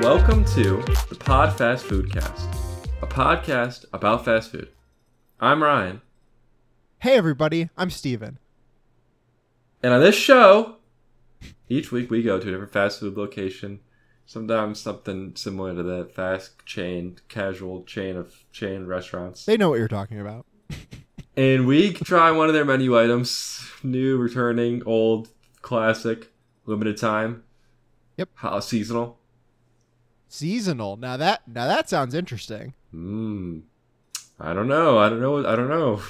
Welcome to the Pod Fast Food Cast, a podcast about fast food. I'm Ryan, Hey everybody, I'm Steven. and on this show, each week we go to a different fast food location. Sometimes something similar to that fast chain, casual chain of chain restaurants. They know what you're talking about. And we try one of their menu items new, returning, old, classic, limited time. Yep. How seasonal. Seasonal. Now that now that sounds interesting. Mmm. I don't know. I don't know. I don't know.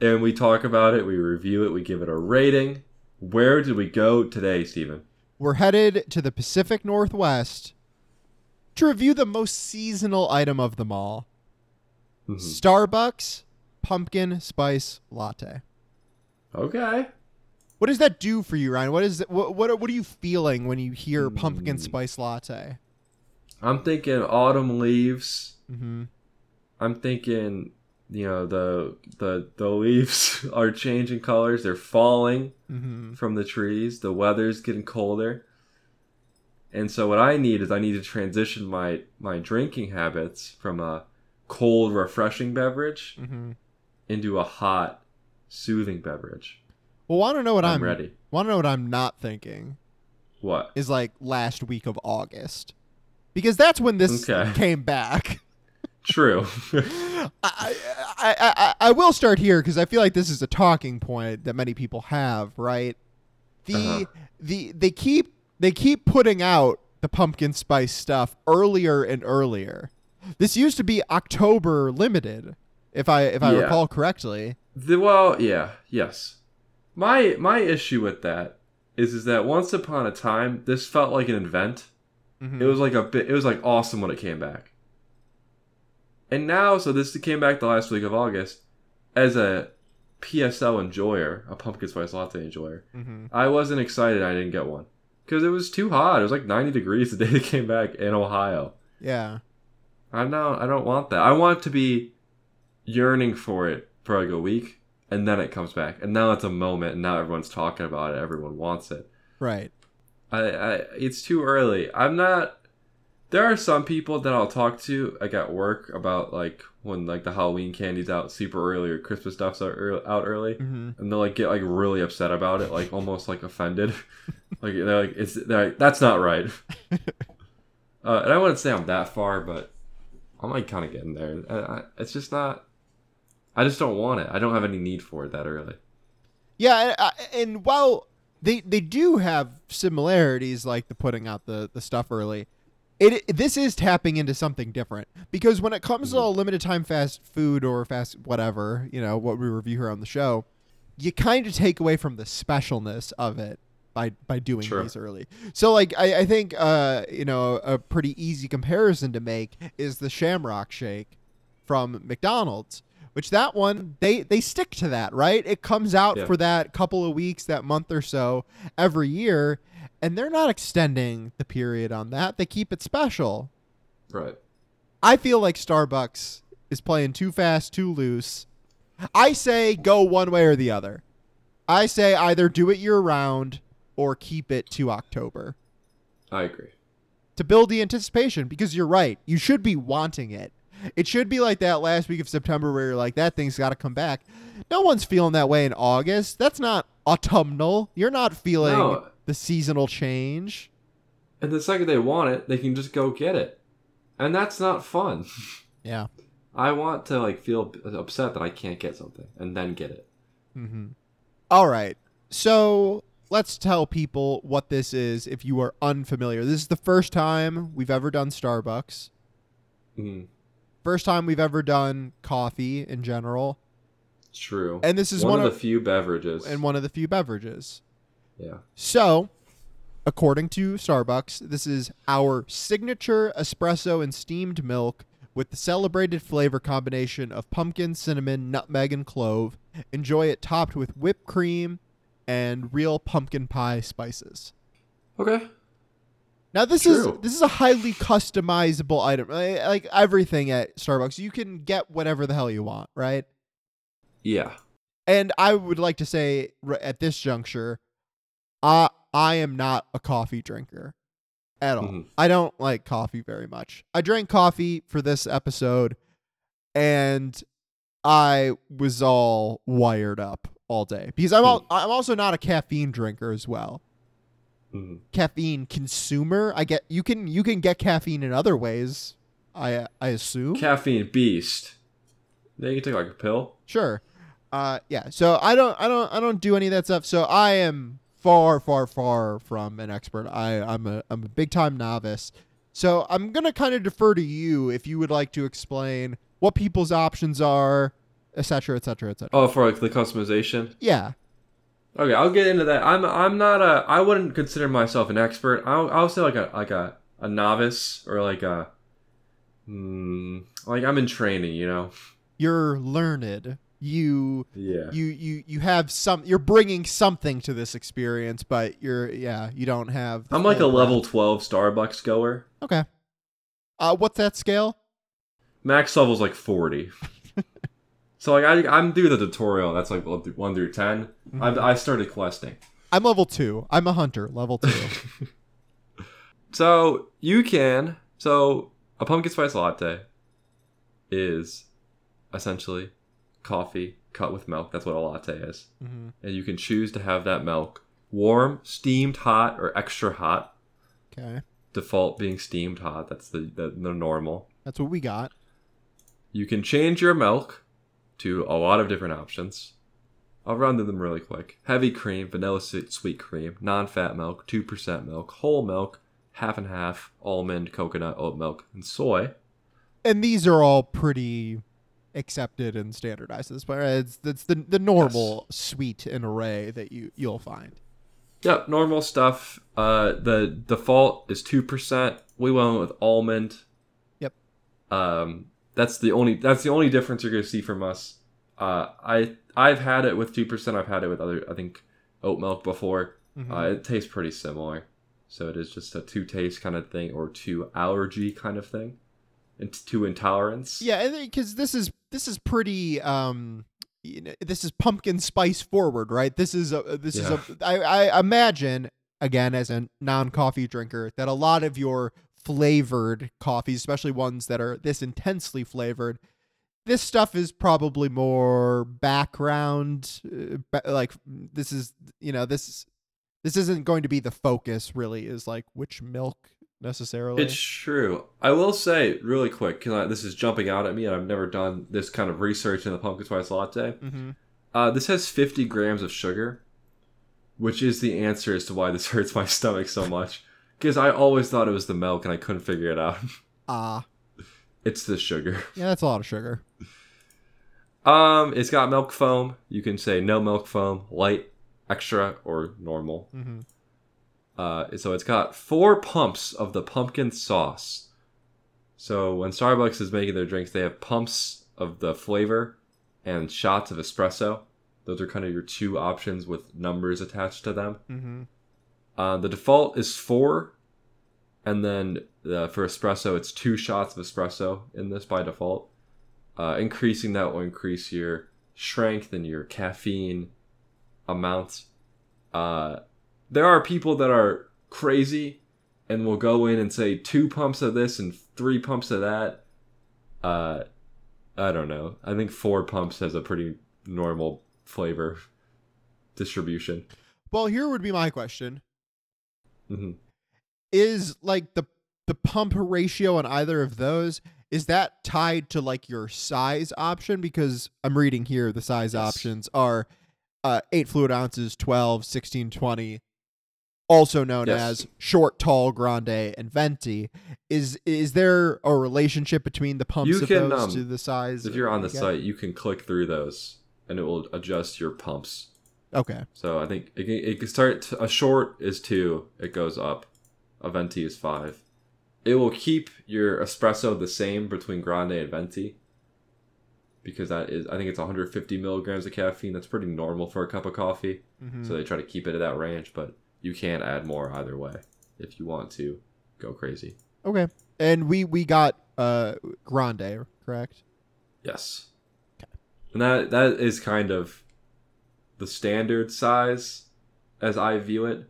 and we talk about it. We review it. We give it a rating. Where did we go today, Steven? We're headed to the Pacific Northwest to review the most seasonal item of them all. Mhm. Starbucks pumpkin spice latte. Okay. What does that do for you, Ryan? What is it, what what what are you feeling when you hear pumpkin Mm. spice latte? I'm thinking autumn leaves. Mm-hmm. I'm thinking, you know, the the the leaves are changing colors. They're falling. Mm-hmm. from the trees. The weather's getting colder. And so what I need is I need to transition my my drinking habits from a cold refreshing beverage Mm-hmm. into a hot soothing beverage. Well, want to know what I'm I'm, ready. Want to know what I'm not thinking? What? is like last week of August. Because that's when this Okay. came back. True. I, I, I, I, will start here because I feel like this is a talking point that many people have, right? The Uh-huh. the they keep they keep putting out the pumpkin spice stuff earlier and earlier. This used to be October limited, if I if I Yeah. recall correctly. the, well, yeah, yes. My my issue with that is is that once upon a time this felt like an event. Mhm. It was like a bit. It was like awesome when it came back. And now, so this came back the last week of August. As a PSL enjoyer, a pumpkin spice latte enjoyer, Mhm. I wasn't excited. I didn't get one because it was too hot. It was like 90 degrees the day it came back in Ohio. Yeah. I'm not. I don't want that. I want to be yearning for it for like a week, and then it comes back, and now it's a moment, and now everyone's talking about it. Everyone wants it. Right. I, I it's too early. I'm not. There are some people that I'll talk to like at work about like when like the Halloween candy's out super early or Christmas stuff's out early, out early, hmm and they'll like get like really upset about it, like almost like offended. like they're like it's they're like, that's not right. uh, and I wouldn't say I'm that far, but I'm like kind of getting there. I, I, it's just not. I just don't want it. I don't have any need for it that early. Yeah, and, uh, and while they they do have similarities, like the putting out the the stuff early, it this is tapping into something different because when it comes to Mhm. limited time fast food or fast whatever, you know what we review here on the show, you kind of take away from the specialness of it by by doing Sure. these early. So like I, I think uh you know a pretty easy comparison to make is the Shamrock Shake from McDonald's. Which that one they they stick to that right. It comes out Yeah. for that couple of weeks, that month or so every year, and they're not extending the period on that. They keep it special. Right. I feel like Starbucks is playing too fast, too loose. I say go one way or the other. I say either do it year round or keep it to October I agree. to build the anticipation because you're right. You should be wanting it. It should be like that last week of September where you're like, that thing's got to come back. No one's feeling that way in August. That's not autumnal. You're not feeling No. the seasonal change. And the second they want it, they can just go get it. And that's not fun. Yeah. I want to like feel upset that I can't get something and then get it. Mm-hmm. All right. So let's tell people what this is if you are unfamiliar. This is the first time we've ever done Starbucks. Mm, First time we've ever done coffee in general. it's true. And this is one, one, of of the few beverages. and one of the few beverages. yeah. So, according to Starbucks, this is our signature espresso and steamed milk with the celebrated flavor combination of pumpkin, cinnamon, nutmeg, and clove. Enjoy it topped with whipped cream and real pumpkin pie spices. Okay. Now this True. is this is a highly customizable item. Like everything at Starbucks, you can get whatever the hell you want, right? Yeah. And I would like to say at this juncture, I I am not a coffee drinker. At all. Mhm. I don't like coffee very much. I drank coffee for this episode and I was all wired up all day because I'm all, I'm also not a caffeine drinker as well. Mhm. Caffeine consumer. I get you can you can get caffeine in other ways. I I assume. Caffeine beast. Then you can take like a pill. Sure. Uh yeah. So I don't I don't I don't do any of that stuff. So I am far far far from an expert. I I'm a I'm a big time novice. So I'm to kind of defer to you if you would like to explain what people's options are, et cetera, et cetera, et cetera. Oh, for like the customization. Yeah. Okay, I'll get into that. I'm I'm not a I wouldn't consider myself an expert. I'll I'll say like a like a, a novice or like a hmm, like I'm in training, you know. You're learned. You Yeah. you you you have some you're bringing something to this experience, but you're yeah, you don't have I'm like a level. 12 Starbucks goer. Okay. Uh what's that scale? Max level's like 40. So like I I'm doing the tutorial. That's like 1 through 10. I I started questing. I'm level 2. I'm a hunter, level 2. So you can. So a pumpkin spice latte is essentially coffee cut with milk. That's what a latte is. Mhm. And you can choose to have that milk warm, steamed hot, or extra hot. Okay. Default being steamed hot. That's the, the, the normal. That's what we got. You can change your milk to a lot of different options. I'll run through them really quick. Heavy cream, vanilla sweet cream, non-fat milk, 2% milk, whole milk, half and half, almond, coconut, oat milk, and soy. And these are all pretty accepted and standardized at this point. It's it's the the normal suite and array that you you'll find. Yep, normal stuff. Uh, the default is two percent. We went with almond. Yep. Um, that's the only that's the only difference you're gonna see from us. Uh, I I've had it with two percent. I've had it with other I think oat milk before. Mhm. Uh, it tastes pretty similar. So it is just a two taste kind of thing or two allergy kind of thing, and two intolerance. Yeah, because this is this is pretty. Um, you know, this is pumpkin spice forward, right? This is a this is a. I, I imagine again as a non coffee drinker that a lot of your flavored coffees, especially ones that are this intensely flavored, this stuff is probably more background. Uh, like this is you know this this isn't going to be the focus. Really, is like which milk necessarily. It's true. I will say really quick because this is jumping out at me, and I've never done this kind of research in the pumpkin spice latte. hmm Uh, this has 50 grams of sugar, which is the answer as to why this hurts my stomach so much. Because I always thought it was the milk, and I couldn't figure it out. Ah, it's the sugar. yeah, that's a lot of sugar. Um, it's got milk foam. You can say no milk foam, light, extra, or normal. hmm Uh, so it's got four pumps of the pumpkin sauce. So when Starbucks is making their drinks, they have pumps of the flavor and shots of espresso. Those are kind of your two options with numbers attached to them. hmm Uh, the default is four, and then uh, for espresso, it's two shots of espresso in this by default. Uh, increasing that will increase your strength and your caffeine amount. Uh, there are people that are crazy and will go in and say two pumps of this and three pumps of that. I don't know. I think four pumps has a pretty normal flavor distribution. Well, here would be my question: hmm Is like the the pump ratio on either of those is that tied to like your size option? Because I'm reading here the size Yes. options are uh, eight fluid ounces, 12, 16, 20, also known Yes. as short, tall, grande, and venti. Is is there a relationship between the pumps You of can, those um, to the size? If you're on the site, you can click through those, and it will adjust your pumps. Okay. So I think it can, it can start. A short is two. It goes up. A venti is five. It will keep your espresso the same between grande and venti. Because that is, I think it's 150 milligrams of caffeine. That's pretty normal for a cup of coffee. Mhm. So they try to keep it at that range, but you can add more either way if you want to go crazy. Okay. And we we got uh grande, correct? Yes. Okay. And that that is kind of the standard size as I view it.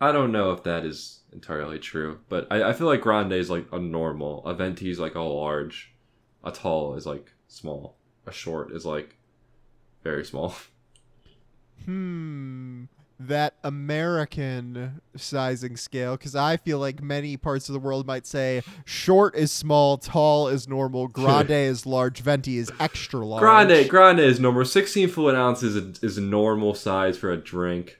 I don't know if that is entirely true, but I, I feel like grande is like a normal, a venti is like a large, a tall is like small, a short is like very small. Hmm. That American sizing scale, because I feel like many parts of the world might say short is small, tall is normal, grande is large, venti is extra large. Grande, grande is normal. Sixteen fluid ounces is, is a normal size for a drink.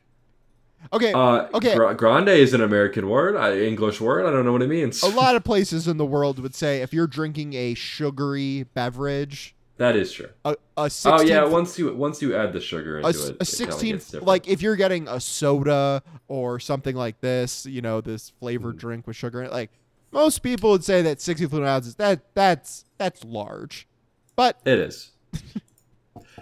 Okay, Uh, Okay. gra- grande is an American word, uh, English word. I don't know what it means. a lot of places in the world would say if you're drinking a sugary beverage, That is true. a, a 16 Oh yeah, once you once you add the sugar into a, it, a 16 gets like if you're getting a soda or something like this you know this flavored Mm. drink with sugar in it like most people would say that 60 fluid ounces that that's that's large but It is.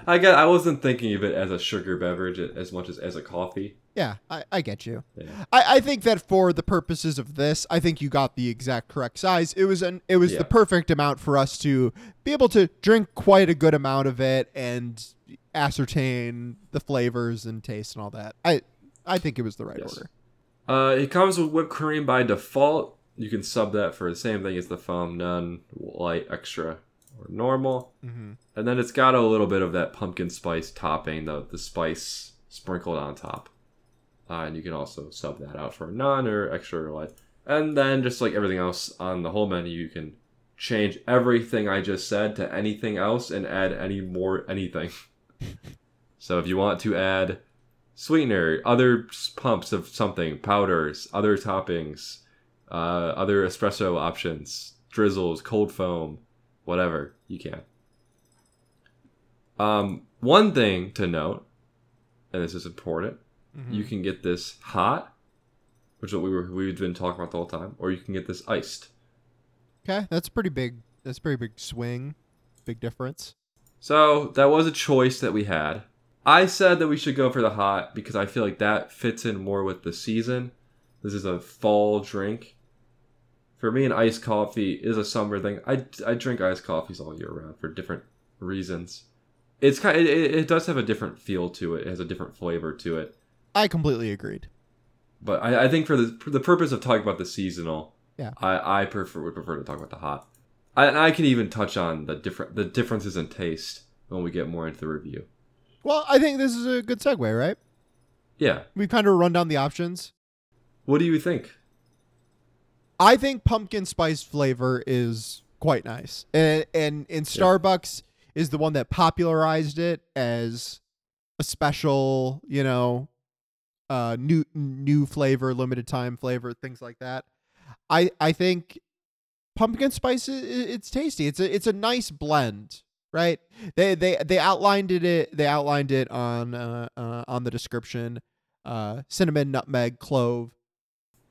I get. I wasn't thinking of it as a sugar beverage as much as as a coffee. yeah i, I get you Yeah. I, I think that for the purposes of this i think you got the exact correct size it was an it was Yeah. the perfect amount for us to be able to drink quite a good amount of it and ascertain the flavors and taste and all that i i think it was the right Yes. order Uh, it comes with whipped cream by default. You can sub that for the same thing as the foam, none, light, extra, or normal. mm-hmm. And then it's got a little bit of that pumpkin spice topping, the the spice sprinkled on top. Uh, and you can also sub that out for a none or extra or light. And then just like everything else on the whole menu, you can change everything I just said to anything else and add any more anything. so if you want to add sweetener, other pumps of something, powders, other toppings, uh, other espresso options, drizzles, cold foam, whatever, you can. Um, one thing to note, and this is important, Mm-hmm. you can get this hot, which is what we were we've been talking about the whole time, or you can get this iced. Okay, that's a pretty big. That's a pretty big swing, big difference. So that was a choice that we had. I said that we should go for the hot because I feel like that fits in more with the season. This is a fall drink. For me, an iced coffee is a summer thing. I, I drink iced coffees all year round for different reasons. It's kind. It, it it does have a different feel to it. It has a different flavor to it. I completely agreed. But I, I think for the for the purpose of talking about the seasonal, Yeah. I, I prefer would prefer to talk about the hot. I, and I can even touch on the different the differences in taste when we get more into the review. Well, I think this is a good segue, right? Yeah. We kind of run down the options. What do you think? I think pumpkin spice flavor is quite nice, and and, and Starbucks is the one that popularized it as a special, you know, uh, new new flavor, limited time flavor, things like that. I I think pumpkin spice it's tasty. It's a it's a nice blend, right? They they they outlined it. it they outlined it on uh, uh on the description. Uh, cinnamon, nutmeg, clove.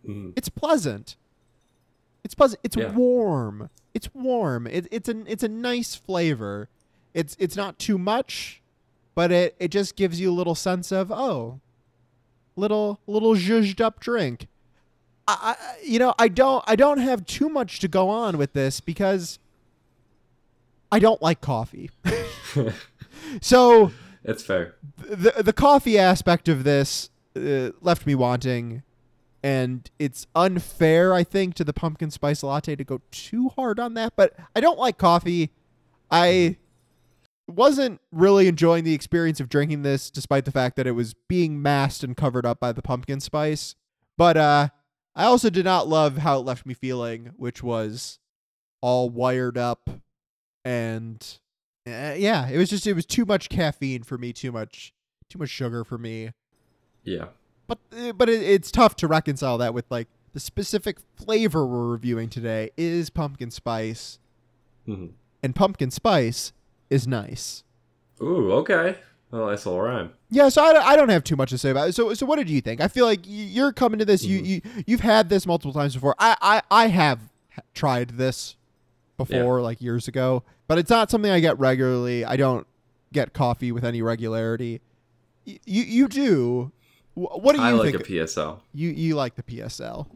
Mm, It's pleasant. It's pleasant. It's Yeah. warm. It's warm. It, it's a it's a nice flavor. It's it's not too much, but it, it just gives you a little sense of oh, little little zhuzhed up drink. I, I you know I don't I don't have too much to go on with this because I don't like coffee. so it's fair. the the coffee aspect of this uh, left me wanting, and it's unfair, I think, to the pumpkin spice latte to go too hard on that. But I don't like coffee. I wasn't really enjoying the experience of drinking this, despite the fact that it was being masked and covered up by the pumpkin spice. But uh, I also did not love how it left me feeling, which was all wired up and uh, yeah, it was just it was too much caffeine for me, too much too much sugar for me. Yeah. But uh, but it, it's tough to reconcile that with like the specific flavor we're reviewing today is pumpkin spice, hmm and pumpkin spice is nice. Ooh, okay. Well, nice little rhyme. Yeah, so I, I don't have too much to say about it. So so what did you think? I feel like you're coming to this. You Mhm. you you've had this multiple times before. I I I have tried this before, like years ago, but it's not something I get regularly. I don't get coffee with any regularity. Y- you you do. Wh- What do you I like think? a PSL. you you like the PSL?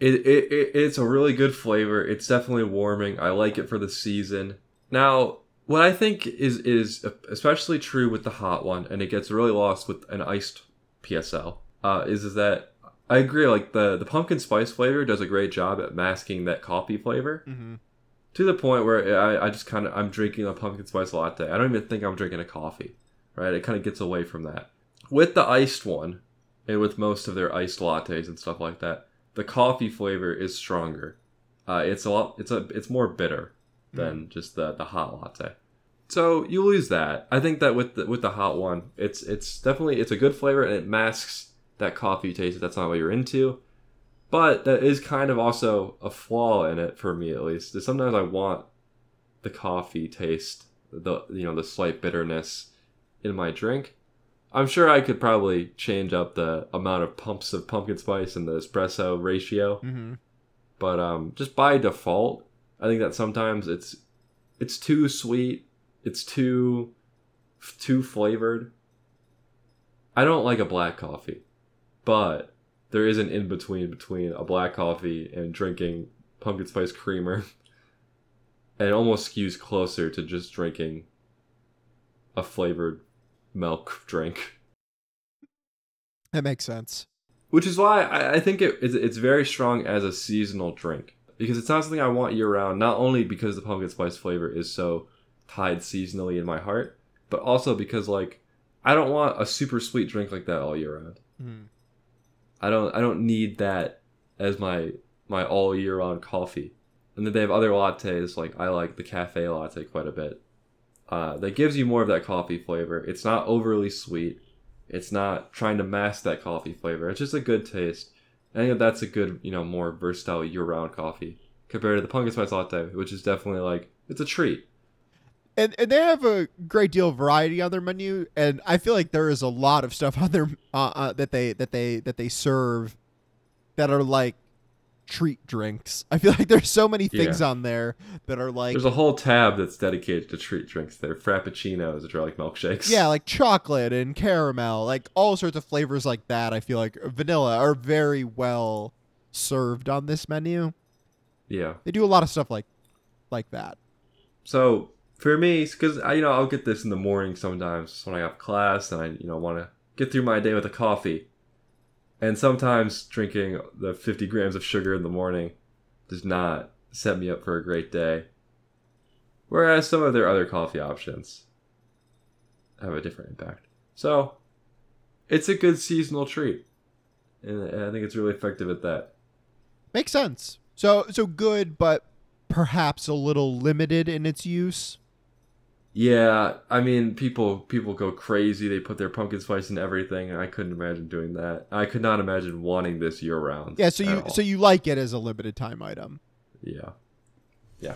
It, it, it it's a really good flavor. It's definitely warming. I like it for the season. Now, what I think is is especially true with the hot one, and it gets really lost with an iced PSL, uh, is is that I agree. Like the the pumpkin spice flavor does a great job at masking that coffee flavor Mm-hmm. to the point where I, I just kind of I'm drinking a pumpkin spice latte. I don't even think I'm drinking a coffee. Right? It kind of gets away from that. With the iced one, and with most of their iced lattes and stuff like that, the coffee flavor is stronger. Uh, it's a lot. It's a. It's more bitter than just the the hot latte. So you lose that. I think that with the with the hot one, it's it's definitely it's a good flavor and it masks that coffee taste if that's not what you're into. But that is kind of also a flaw in it for me at least. Is sometimes I want the coffee taste, the you know the slight bitterness in my drink. I'm sure I could probably change up the amount of pumps of pumpkin spice and the espresso ratio Mm-hmm. but um, just by default, I think that sometimes it's it's too sweet, it's too too flavored. I don't like a black coffee, but there is an in between between a black coffee and drinking pumpkin spice creamer, and it almost skews closer to just drinking a flavored milk drink. That makes sense. Which is why I, I think it, it's, it's very strong as a seasonal drink because it's not something I want year round. Not only because the pumpkin spice flavor is so tied seasonally in my heart, but also because like I don't want a super sweet drink like that all year round. Mm. I don't I don't need that as my my all year round coffee. And then they have other lattes like I like the cafe latte quite a bit. Uh, that gives you more of that coffee flavor. It's not overly sweet. It's not trying to mask that coffee flavor. It's just a good taste. I think that that's a good, you know, more versatile year-round coffee compared to the pumpkin spice latte, which is definitely like it's a treat. And, and they have a great deal of variety on their menu, and I feel like there is a lot of stuff on their uh, uh, that they that they that they serve that are like treat drinks. I feel like there's so many things on there that are like There's a whole tab that's dedicated to treat drinks. there are frappuccinos, which are like milkshakes. yeah, like chocolate and caramel, like all sorts of flavors like that. I feel like vanilla are very well served on this menu. Yeah. They do a lot of stuff like like that. So for me, because I you know I'll get this in the morning sometimes when I have class and I you know want to get through my day with a coffee, and sometimes drinking the 50 grams of sugar in the morning does not set me up for a great day. Whereas some of their other coffee options have a different impact. So it's a good seasonal treat, and I think it's really effective at that. Makes sense. So so good, but perhaps a little limited in its use. Yeah, I mean, people people go crazy. They put their pumpkin spice in everything. I couldn't imagine doing that. I could not imagine wanting this year round. Yeah, so you all. so you like it as a limited time item. yeah, yeah.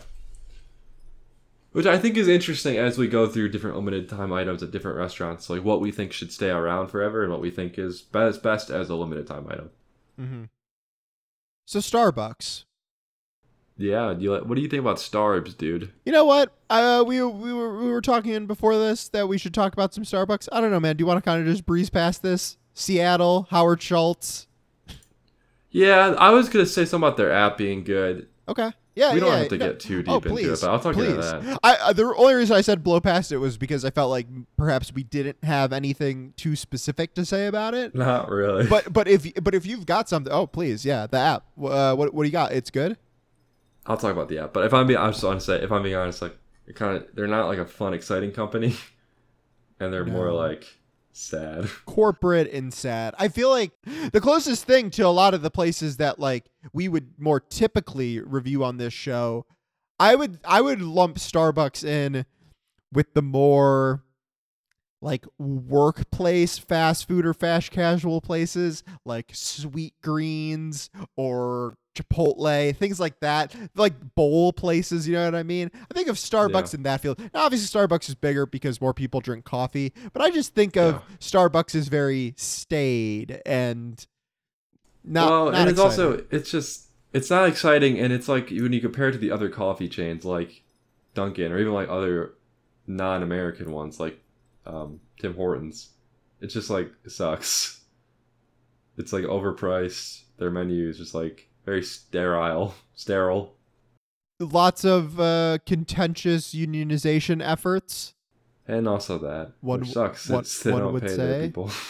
Which I think is interesting as we go through different limited time items at different restaurants, like what we think should stay around forever and what we think is best best as a limited time item. Mm-hmm. So Starbucks. Yeah, do you like, what do you think about Starbs, dude? You know what? Uh, we we were we were talking before this that we should talk about some Starbucks. I don't know, man. Do you want to kind of just breeze past this? Seattle, Howard Schultz. Yeah, I was gonna say something about their app being good. Okay. Yeah, we don't yeah, have to no- get too deep oh, into please, it, but I'll talk please. about that. I uh, the only reason I said blow past it was because I felt like perhaps we didn't have anything too specific to say about it. Not really. But but if but if you've got something, oh please, yeah, the app. Uh, what what do you got? It's good. I'll talk about the app. But if I'm being, I'm just honest, if I'm being honest, like it kind of, they're not like a fun, exciting company, and they're more like sad. corporate and sad. I feel like the closest thing to a lot of the places that like we would more typically review on this show, I would I would lump Starbucks in with the more like workplace fast food or fast casual places like Sweet Greens or Chipotle, things like that, like bowl places. You know what I mean? I think of Starbucks Yeah. in that field. Now, obviously, Starbucks is bigger because more people drink coffee, but I just think of Yeah. Starbucks as very staid and not. well, not and it's exciting. also, it's just, it's not exciting, and it's like when you compare it to the other coffee chains like Dunkin' or even like other non-American ones like um, Tim Hortons, it's just like sucks. It's like overpriced. Their menu is just like very sterile, sterile. lots of uh, contentious unionization efforts. And also that, One- which sucks one- since they one don't would pay say. their people.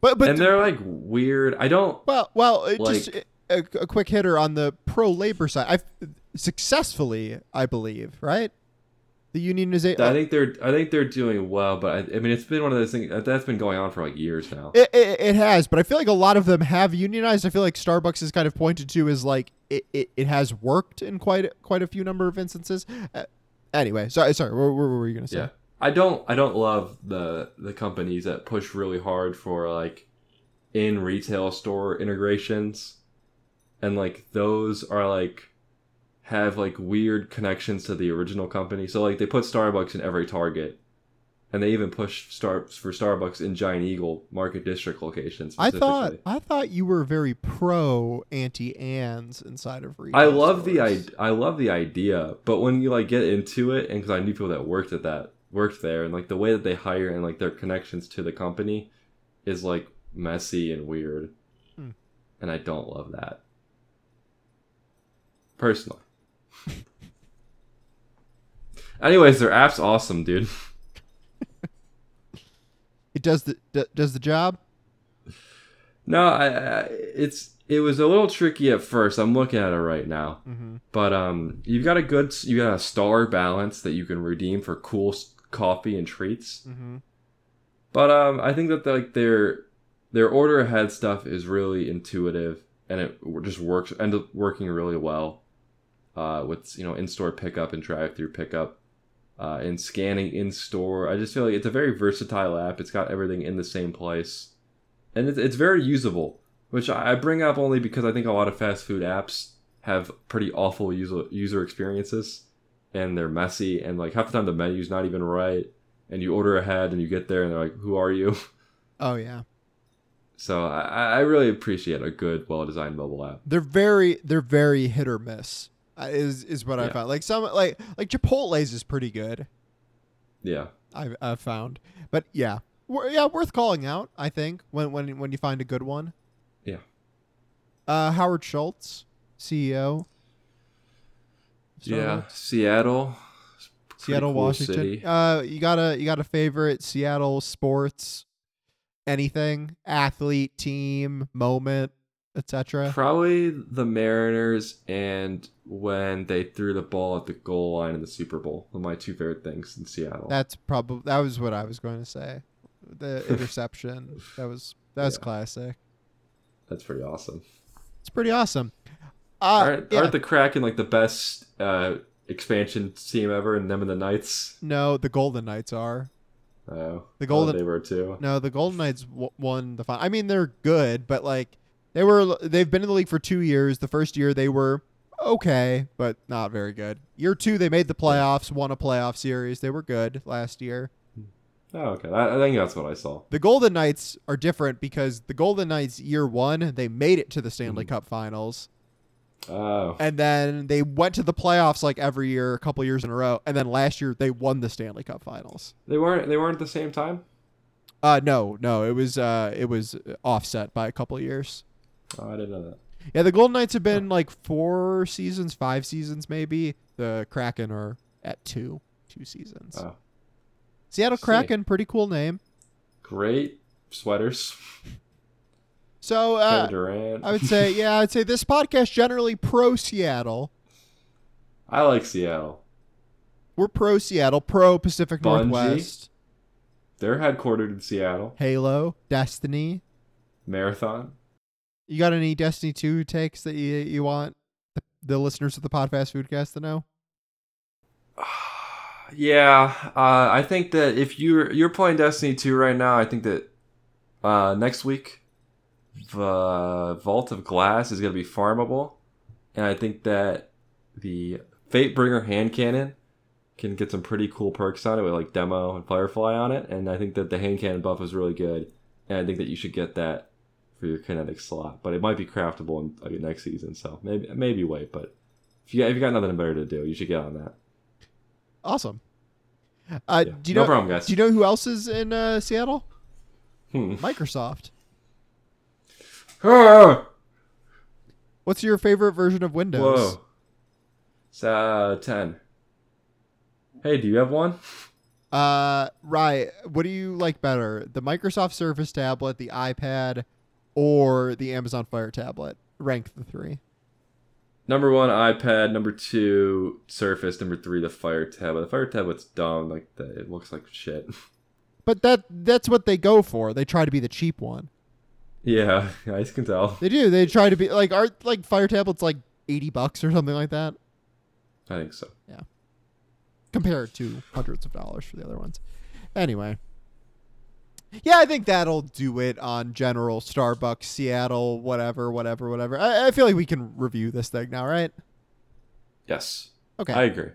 But but and they're like weird. I don't. well well uh, just a, a quick hitter on the pro labor side. I've successfully, I believe, right? The unionization. I think they're. I think they're doing well, but I, I mean, it's been one of those things that's been going on for like years now. It, it, it has, but I feel like a lot of them have unionized. I feel like Starbucks is kind of pointed to as like it, it, it has worked in quite quite a few number of instances. Uh, anyway, sorry, sorry. What, what were you gonna say? Yeah. I don't I don't love the the companies that push really hard for like in retail store integrations and like those are like have like weird connections to the original company. So like they put Starbucks in every Target and they even push star for Starbucks in Giant Eagle Market District locations. I thought. I thought you were very pro anti ands inside of retail. I love the. I, I love the idea, but when you like get into it, and because I knew people that worked at that worked there, and like the way that they hire and like their connections to the company is like messy and weird, Hmm. and I don't love that personally. Anyways, their app's awesome, dude. It does the d- does the job. No, I, I it's it was a little tricky at first. I'm looking at it right now. Mm-hmm. But um, you've got a good, you got a star balance that you can redeem for cool s- coffee and treats. Mm-hmm. But um, I think that like their their order ahead stuff is really intuitive and it just works end up working really well. Uh, with you know in store pickup and drive through pickup, uh, and scanning in store. I just feel like it's a very versatile app. It's got everything in the same place, and it's it's very usable. Which I bring up only because I think a lot of fast food apps have pretty awful user user experiences, and they're messy, and like half the time the menu's not even right, and you order ahead and you get there and they're like, "Who are you?" Oh yeah, So I, I really appreciate a good, well designed mobile app. they're very they're very hit or miss. Uh, is is what I found. Like some like like Chipotle's is pretty good. Yeah, I've, I've found, but yeah, Wor- yeah, worth calling out. I think when when when you find a good one. Yeah. Uh, Howard Schultz, CEO. yeah. Seattle, Seattle, cool Washington. city. Uh, you got a you got a favorite Seattle sports, anything, athlete, team, moment, etc. Probably the Mariners and when they threw the ball at the goal line in the Super Bowl. My two favorite things in Seattle. That's probably that was what I was going to say. The interception that was that was Yeah. classic. That's pretty awesome. It's pretty awesome. Uh, aren't, yeah. aren't the Kraken like the best uh, expansion team ever? And them and the Knights. no, the Golden Knights are. Oh, The Golden- they were too. No, the Golden Knights w- won the final. I mean, they're good, but like they were, they've been in the league for two years. The first year they were okay, but not very good. Year two, they made the playoffs, won a playoff series. They were good last year. Oh, okay. I, I think that's what I saw. The Golden Knights are different because the Golden Knights year one they made it to the Stanley Mhm. Cup Finals, Oh, and then they went to the playoffs like every year, a couple years in a row, and then last year they won the Stanley Cup Finals. they weren't. They weren't at the same time. Uh, no, no, it was uh, it was offset by a couple years. Oh, I didn't know that. Yeah, the Golden Knights have been like four seasons, five seasons maybe. The Kraken are at two, two seasons. Oh, Seattle. Kraken, pretty cool name. great sweaters. So uh, I would say, yeah, I'd say this podcast generally pro Seattle. I like Seattle. We're pro Seattle, pro Pacific Bungie. Northwest, They're headquartered in Seattle. Halo, Destiny. Marathon. You got any Destiny two takes that you you want the, the listeners of the Podfast Foodcast to know? Yeah, uh, I think that if you're you're playing Destiny 2 right now, I think that uh, next week the Vault of Glass is going to be farmable, and I think that the Fatebringer hand cannon can get some pretty cool perks on it with like demo and Firefly on it, and I think that the hand cannon buff is really good, and I think that you should get that for your kinetic slot, but it might be craftable in like, next season, so maybe maybe wait, but if you got, if you got nothing better to do, you should get on that. Awesome. Uh, Yeah. Do you no know? problem, guys. Do you know who else is in uh, Seattle? Hmm. Microsoft. Ah! What's your favorite version of Windows? Whoa. It's uh, 10. Hey, do you have one? Uh, right. What do you like better, the Microsoft Surface tablet, the iPad, or the Amazon Fire tablet? Rank the three. Number one, iPad. Number two, Surface. Number three, the Fire tablet. The Fire tablet's dumb. Like the, it looks like shit. But that that's what they go for. They try to be the cheap one. yeah, I can tell. They do. They try to be like are like Fire tablets like eighty bucks or something like that I think so. Yeah. Compared to hundreds of dollars for the other ones. Anyway. Yeah, I think that'll do it on general Starbucks, Seattle, whatever, whatever, whatever. I, I feel like we can review this thing now, right? Yes, Okay. I agree.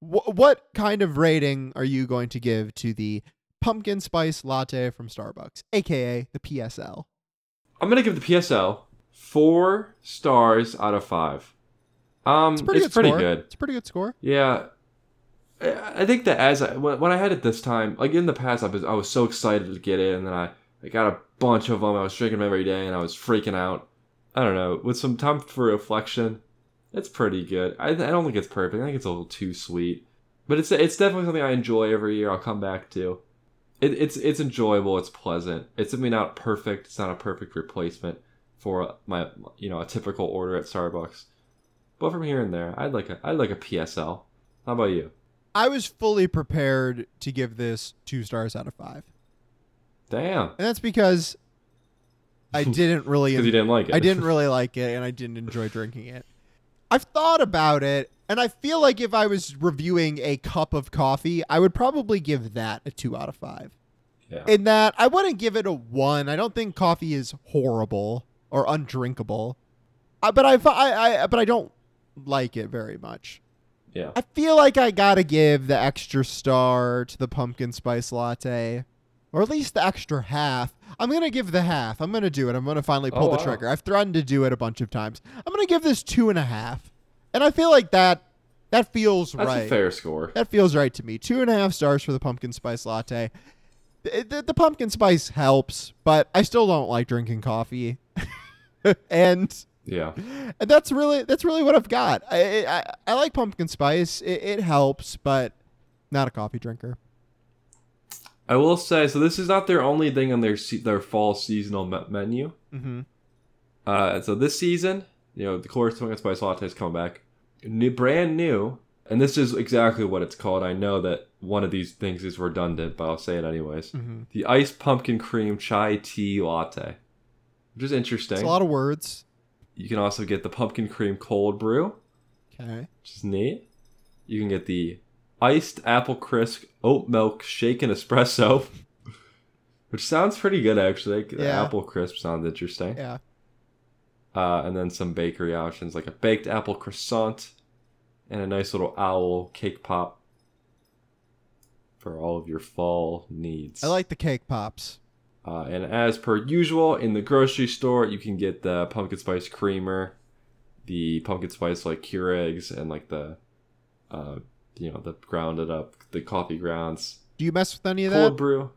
Wh- what kind of rating are you going to give to the pumpkin spice latte from Starbucks, aka the PSL? I'm gonna give the PSL four stars out of five. Um, It's pretty it's good pretty good. It's a pretty good score. Yeah, I think that as I, when I had it this time, like in the past, I was I was so excited to get it, and then I, I got a bunch of them. I was drinking them every day, and I was freaking out. I don't know. With some time for reflection, it's pretty good. I, I don't think it's perfect. I think it's a little too sweet, but it's it's definitely something I enjoy every year. I'll come back to. It, it's it's enjoyable. It's pleasant. It's something not perfect. It's not a perfect replacement for my you know a typical order at Starbucks. But from here and there, I'd like a I'd like a PSL. How about you? I was fully prepared to give this two stars out of five, Damn. and that's because I didn't really. Because you didn't like it. I didn't really like it, and I didn't enjoy drinking it. I've thought about it, and I feel like if I was reviewing a cup of coffee, I would probably give that a two out of five. Yeah. In that, I wouldn't give it a one. I don't think coffee is horrible or undrinkable, uh, but I, I, I, but I don't like it very much. Yeah. I feel like I gotta give the extra star to the pumpkin spice latte, or at least the extra half. I'm gonna give the half. I'm gonna do it. I'm gonna finally pull Oh, the wow. trigger. I've threatened to do it a bunch of times. I'm gonna give this two and a half, and I feel like that that feels right. That's right. a fair score. That feels right to me. Two and a half stars for the pumpkin spice latte. The, the, the pumpkin spice helps, but I still don't like drinking coffee, and Yeah. and that's really that's really what I've got. I I, I like pumpkin spice. It, it helps, but not a coffee drinker. I will say, so this is not their only thing on their se- their fall seasonal me- menu. Mm-hmm. Uh, so this season, you know, the Coors Pumpkin Spice Latte is coming back, new, brand new, and this is exactly what it's called. I know that one of these things is redundant, but I'll say it anyways. Mm-hmm. The iced pumpkin cream chai tea latte, which is interesting. It's a lot of words. You can also get the pumpkin cream cold brew, Okay. which is neat. You can get the iced apple crisp oat milk shaken espresso, which sounds pretty good actually. The Yeah. apple crisp sounds interesting. Yeah. Uh, and then some bakery options like a baked apple croissant and a nice little owl cake pop for all of your fall needs. I like the cake pops. Uh, and as per usual, in the grocery store, you can get the pumpkin spice creamer, the pumpkin spice like Keurigs, and like the, uh, you know, the grounded up, the coffee grounds, Do you mess with any of cold that? Cold brew,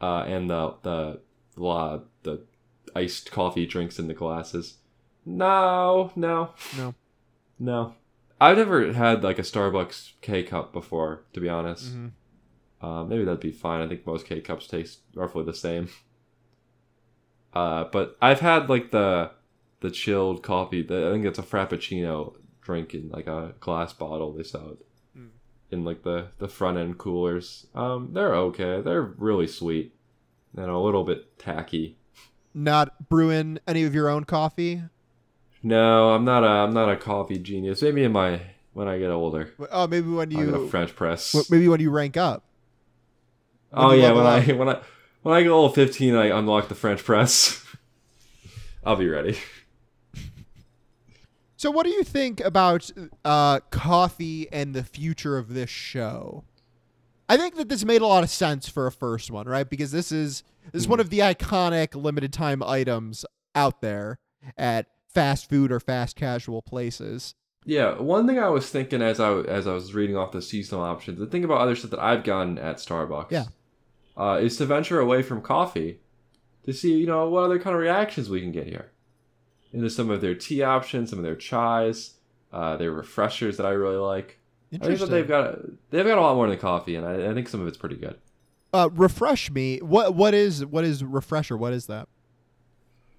uh, and the the la the iced coffee drinks in the glasses. No, no, No. no. I've never had like a Starbucks K cup before, to be honest. Mhm. Uh, maybe that'd be fine. I think most K cups taste roughly the same. Uh, but I've had like the the chilled coffee. The, I think it's a frappuccino drink in like a glass bottle. They sell it Mm. in like the the front end coolers. Um, they're okay. They're really sweet and a little bit tacky. Not brewing any of your own coffee. No, I'm not a I'm not a coffee genius. Maybe in my when I get older, Oh, maybe when I'll get a you French press. maybe when you rank up. Oh yeah, when I when I when I get level fifteen, I unlock the French press. I'll be ready. So, what do you think about uh, coffee and the future of this show? I think that this made a lot of sense for a first one, right? Because this is this is one of the iconic limited time items out there at fast food or fast casual places. Yeah, one thing I was thinking as I as I was reading off the seasonal options, the thing about other stuff that I've gotten at Starbucks, Yeah. Uh, is to venture away from coffee to see you know what other kind of reactions we can get here into some of their tea options, some of their chais, uh, their refreshers that I really like. I think that they've got they've got a lot more than coffee, and I, I think some of it's pretty good. uh, refresh me. What what is what is refresher? What is that?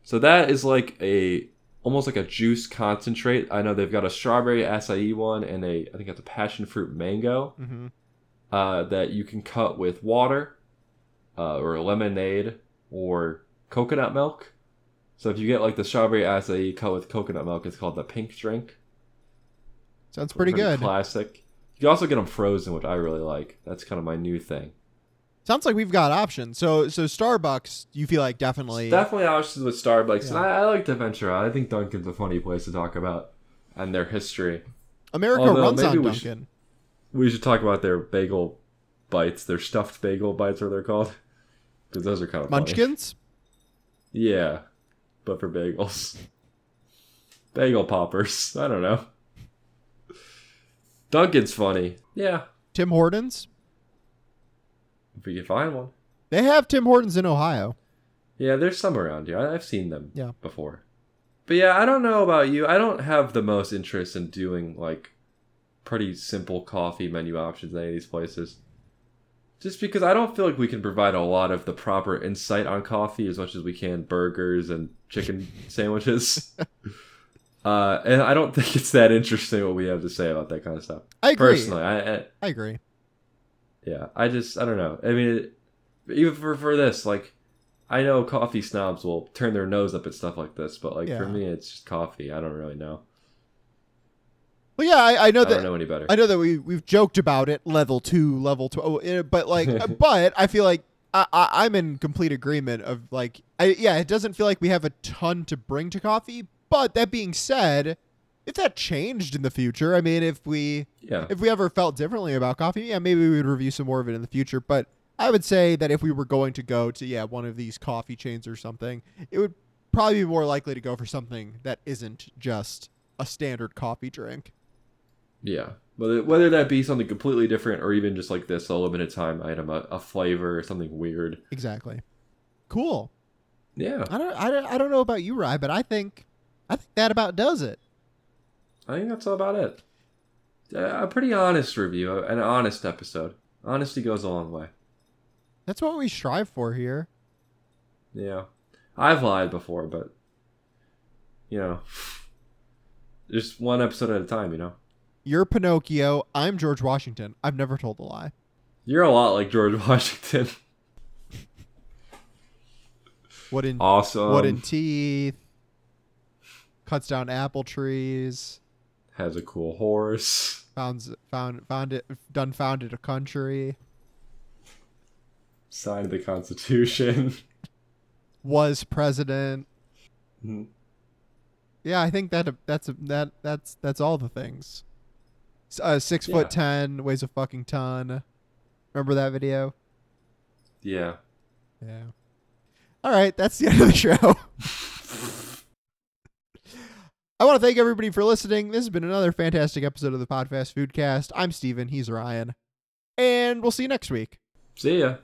So that is like a almost like a juice concentrate. I know they've got a strawberry acai one and a I think it's a passion fruit mango Mm-hmm. uh, that you can cut with water uh, or lemonade or coconut milk. So if you get like the strawberry acai cut with coconut milk, it's called the pink drink. Sounds pretty good. Classic. You can also get them frozen, which I really like. That's kind of my new thing. Sounds like we've got options. So so Starbucks, you feel like definitely. Definitely options with Starbucks, and I, I like to venture out. I think Dunkin's a funny place to talk about and their history. America Although, runs on we should- Dunkin'. We should talk about their bagel bites, They're stuffed bagel bites, or they're called, because those are kind of funny. Munchkins. Yeah, but for bagels, bagel poppers. I don't know. Dunkin's funny. Yeah, Tim Hortons. if we can find one. They have Tim Hortons in Ohio. Yeah, there's some around here. I've seen them Yeah. before. But yeah, I don't know about you. I don't have the most interest in doing like pretty simple coffee menu options in any of these places. Just because I don't feel like we can provide a lot of the proper insight on coffee as much as we can burgers and chicken sandwiches. uh, and I don't think it's that interesting what we have to say about that kind of stuff. I agree. Personally, I, I I agree. yeah, I just I don't know. I mean, it, even for for this, like, I know coffee snobs will turn their nose up at stuff like this, but like for me, it's just coffee. I don't really know. Well, yeah, I, I know I that. don't know any better. I know that we we've joked about it. Level two, level two, eh, but like, but I feel like I, I I'm in complete agreement of like, I yeah, it doesn't feel like we have a ton to bring to coffee. But that being said, if that changed in the future, I mean, if we yeah, if we ever felt differently about coffee, yeah, maybe we would review some more of it in the future. But I would say that if we were going to go to yeah one of these coffee chains or something, it would probably be more likely to go for something that isn't just a standard coffee drink. Yeah. Whether whether that be something completely different or even just like this, a limited time item, a, a flavor or something weird. Exactly. Cool. Yeah, I don't, I don't, I don't know about you, Rye, but I think, I think that about does it. I think that's all about it. A pretty honest review, an honest episode. Honesty goes a long way. That's what we strive for here. Yeah. I've lied before, but you know, just one episode at a time, you know. You're Pinocchio. I'm George Washington. I've never told a lie. You're a lot like George Washington. Wooden, awesome. wooden teeth. Cuts down apple trees. Has a cool horse. Found, found, found it. Done founded a country. Signed the Constitution. Was president. Mhm. Yeah, I think that that's that that's that's all the things. Uh, six Yeah. foot ten, weighs a fucking ton. Remember that video? yeah. Yeah. All right, that's the end of the show. I want to thank everybody for listening. This has been another fantastic episode of the Podfast Foodcast. I'm Steven. He's Ryan. And we'll see you next week. See ya.